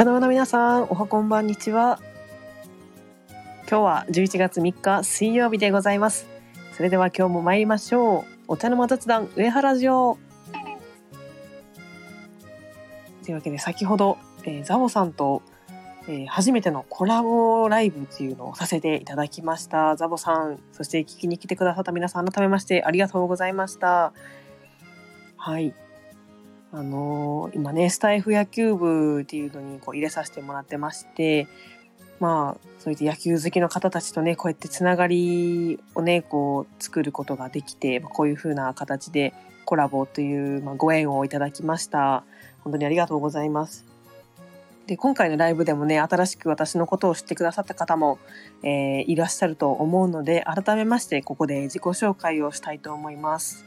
茶の間の皆さん、おはこんばんにちは。今日は11月3日水曜日でございます。それでは今日も参りましょう。お茶の間雑談上原城。というわけで先ほど、えー、ザボさんと、えー、初めてのコラボライブっていうのをさせていただきました。ザボさん、そして聞きに来てくださった皆さん改めましてありがとうございました。はい。あのー今ね、スタイフ野球部っていうのにこう入れさせてもらってまして、まあ、そういった野球好きの方たちとね、こうやってつながりをね、こう作ることができて、こういう風な形でコラボという、まあ、ご縁をいただきました。本当にありがとうございます。で、今回のライブでもね、新しく私のことを知ってくださった方も、えーいらっしゃると思うので、改めましてここで自己紹介をしたいと思います。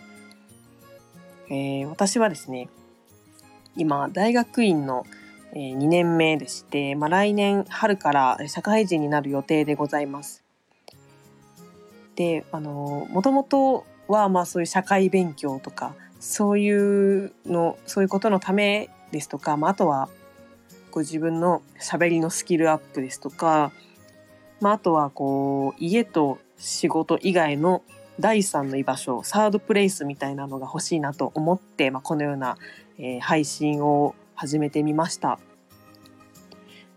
えー私はですね、今、大学院の、2年目でして、まあ、来年春から社会人になる予定でございます。で、あの、もともとは、まあそういう社会勉強とか、そういうの、そういうことのためですとか、まああとは、ご自分の喋りのスキルアップですとか、まああとはこう、家と仕事以外の第三の居場所、サードプレイスみたいなのが欲しいなと思って、まあこのようなえー配信を始めてみました。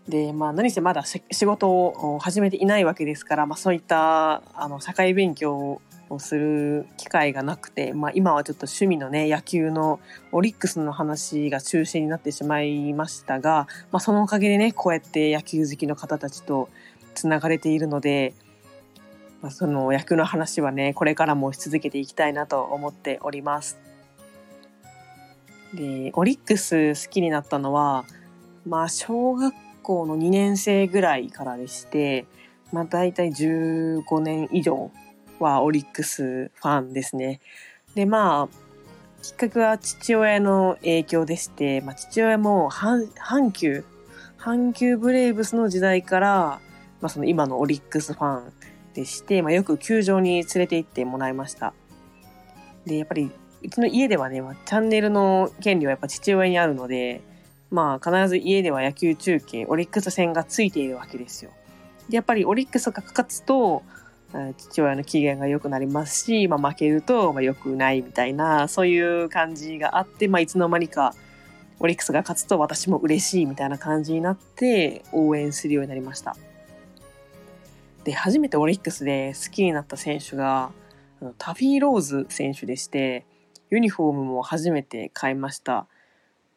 で、まあ何せまだ仕事を始めていないわけですから、まあそういったあの社会勉強をする機会がなくて、まあ今はちょっと趣味のね、野球のオリックスの話が中心になってしまいましたが、まあそのおかげでね、こうやって野球好きの方たちとつながれているので、まあ、その野球の話はね、これからもし続けていきたいなと思っております。で、オリックス好きになったのは、まあ、小学校の2年生ぐらいからでして、まあ、大体15年以上はオリックスファンですね。で、まあ、きっかけは父親の影響でして、まあ、父親も阪阪急、阪急ブレーブスの時代から、まあ、その今のオリックスファンでして、まあ、よく球場に連れて行ってもらいました。で、やっぱりうちの家ではね、まあ、チャンネルの権利はやっぱ父親にあるので、まあ必ず家では野球中継、オリックス戦がついているわけですよ。で、やっぱりオリックスが勝つと、父親の機嫌が良くなりますし、まあ負けると、まあ良くないみたいな、そういう感じがあって、まあいつの間にかオリックスが勝つと私も嬉しいみたいな感じになって応援するようになりました。で、初めてオリックスで好きになった選手が、タフィー・ローズ選手でして、ユニフォームも初めて買いました。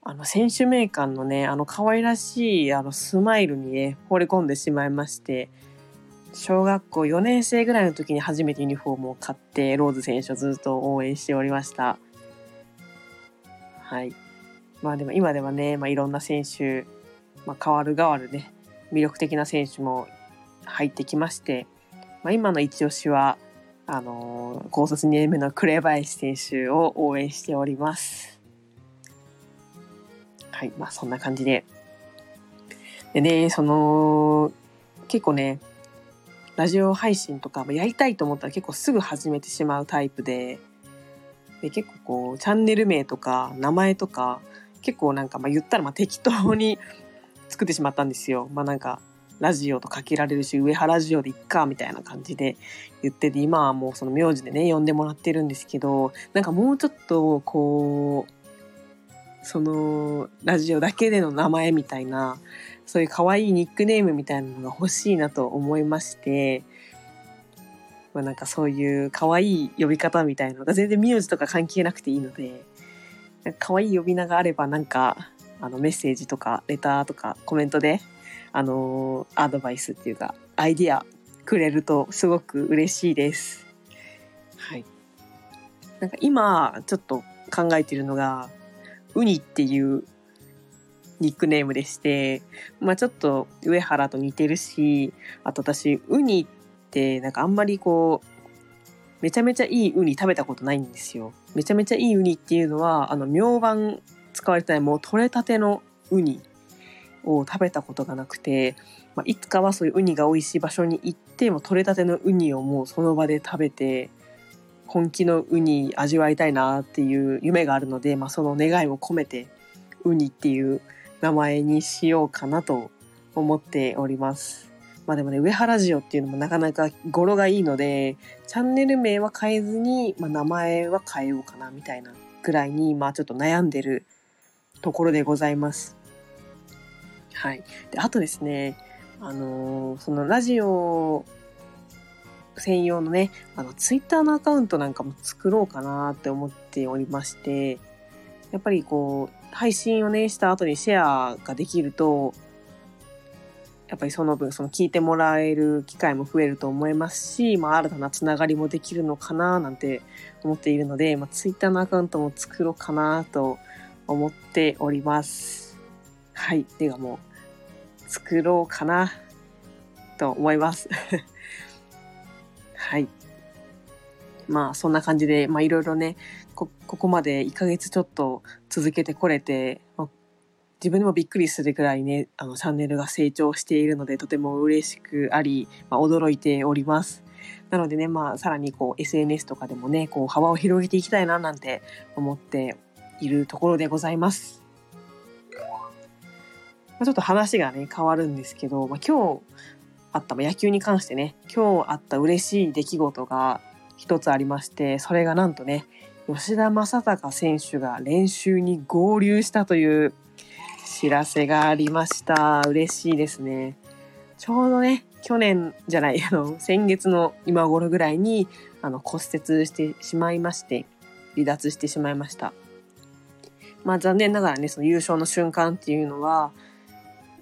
あの、選手名鑑のね、あの可愛らしいあのスマイルにね、惚れ込んでしまいまして、小学校4年生ぐらいの時に初めてユニフォームを買って、ローズ選手をずっと応援しておりました。はい。まあでも今ではね、まあいろんな選手、まあ変わる変わるね、魅力的な選手も入ってきまして、まあ今の一押しは、あの高卒2年目の紅林選手を応援しております。はい、まあそんな感じで。でね、その、結構ね、ラジオ配信とかやりたいと思ったら結構すぐ始めてしまうタイプで、で結構こう、チャンネル名とか名前とか、結構なんかまあ言ったらまあ適当に作ってしまったんですよ。まあなんか、ラジオとかけられるし、上原ラジオでいっか、みたいな感じで言ってて、今はもうその名字でね、呼んでもらってるんですけど、なんかもうちょっと、こう、その、ラジオだけでの名前みたいな、そういう可愛いニックネームみたいなのが欲しいなと思いまして、まあなんかそういう可愛い呼び方みたいなのが全然名字とか関係なくていいので、か可愛い呼び名があればなんか、あのメッセージとかレターとかコメントであのアドバイスっていうか、アイディアくれるとすごく嬉しいです。はい。なんか今、ちょっと考えてるのが、ウニっていうニックネームでして、まあちょっと上原と似てるし、あと私、ウニってなんかあんまりこう、めちゃめちゃいいウニ食べたことないんですよ。めちゃめちゃいいウニっていうのは、あの、明晩使われてないもう取れたてのウニを食べたことがなくて、まあ、いつかはそういうウニが美味しい場所に行ってもう取れたてのウニをもうその場で食べて本気のウニ味わいたいなっていう夢があるので、まあ、その願いを込めてウニっていう名前にしようかなと思っております。まあでもね、上原ジオっていうのもなかなか語呂がいいので、チャンネル名は変えずに、まあ、名前は変えようかなみたいなぐらいに、まあちょっと悩んでるところでございます。はい。で、あとですね、あのー、そのラジオ専用のね、あの、ツイッターのアカウントなんかも作ろうかなって思っておりまして、やっぱりこう、配信をね、した後にシェアができると、やっぱりその分、その聞いてもらえる機会も増えると思いますし、まあ、新たなつながりもできるのかななんて思っているので、まあ、ツイッターのアカウントも作ろうかなと思っております。はい。ではもう、作ろうかなと思います。はい。まあ、そんな感じで、まあ、いろいろね、こ、ここまで1ヶ月ちょっと続けてこれて、まあ、自分でもびっくりするくらいね、あの、チャンネルが成長しているので、とても嬉しくあり、まあ、驚いております。なのでね、まあ、さらにこう、SNS とかでもね、こう、幅を広げていきたいな、なんて思っているところでございます。ま、ちょっと話がね、変わるんですけど、まあ、今日あった、ま、野球に関してね、今日あった嬉しい出来事が一つありまして、それがなんとね、吉田正尚選手が練習に合流したという知らせがありました。嬉しいですね。ちょうどね、去年じゃない、あの、先月の今頃ぐらいに、あの、骨折してしまいまして、離脱してしまいました。まあ残念ながらね、その優勝の瞬間っていうのは、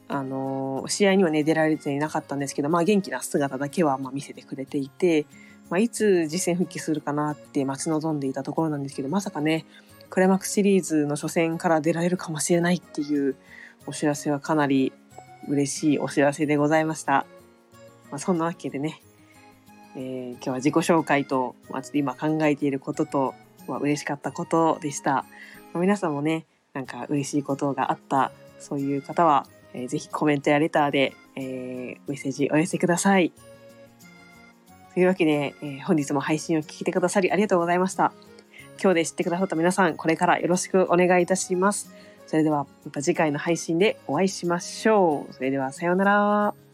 あの、試合にはね、出られていなかったんですけど、まあ元気な姿だけはま見せてくれていて、まあ、いつ実戦復帰するかなって待ち望んでいたところなんですけど、まさかね、クライマックスシリーズの初戦から出られるかもしれないっていうお知らせはかなり嬉しいお知らせでございました。まあ、そんなわけでね、えー、今日は自己紹介と、まあ、ちょっと今考えていることと、まあ、嬉しかったことでした。まあ、皆さんもね、なんか嬉しいことがあった、そういう方は、えー、ぜひコメントやレターで、えー、メッセージお寄せください。というわけで、えー、本日も配信を聞いてくださりありがとうございました。今日で知ってくださった皆さん、これからよろしくお願いいたします。それでは、また次回の配信でお会いしましょう。それでは、さようなら。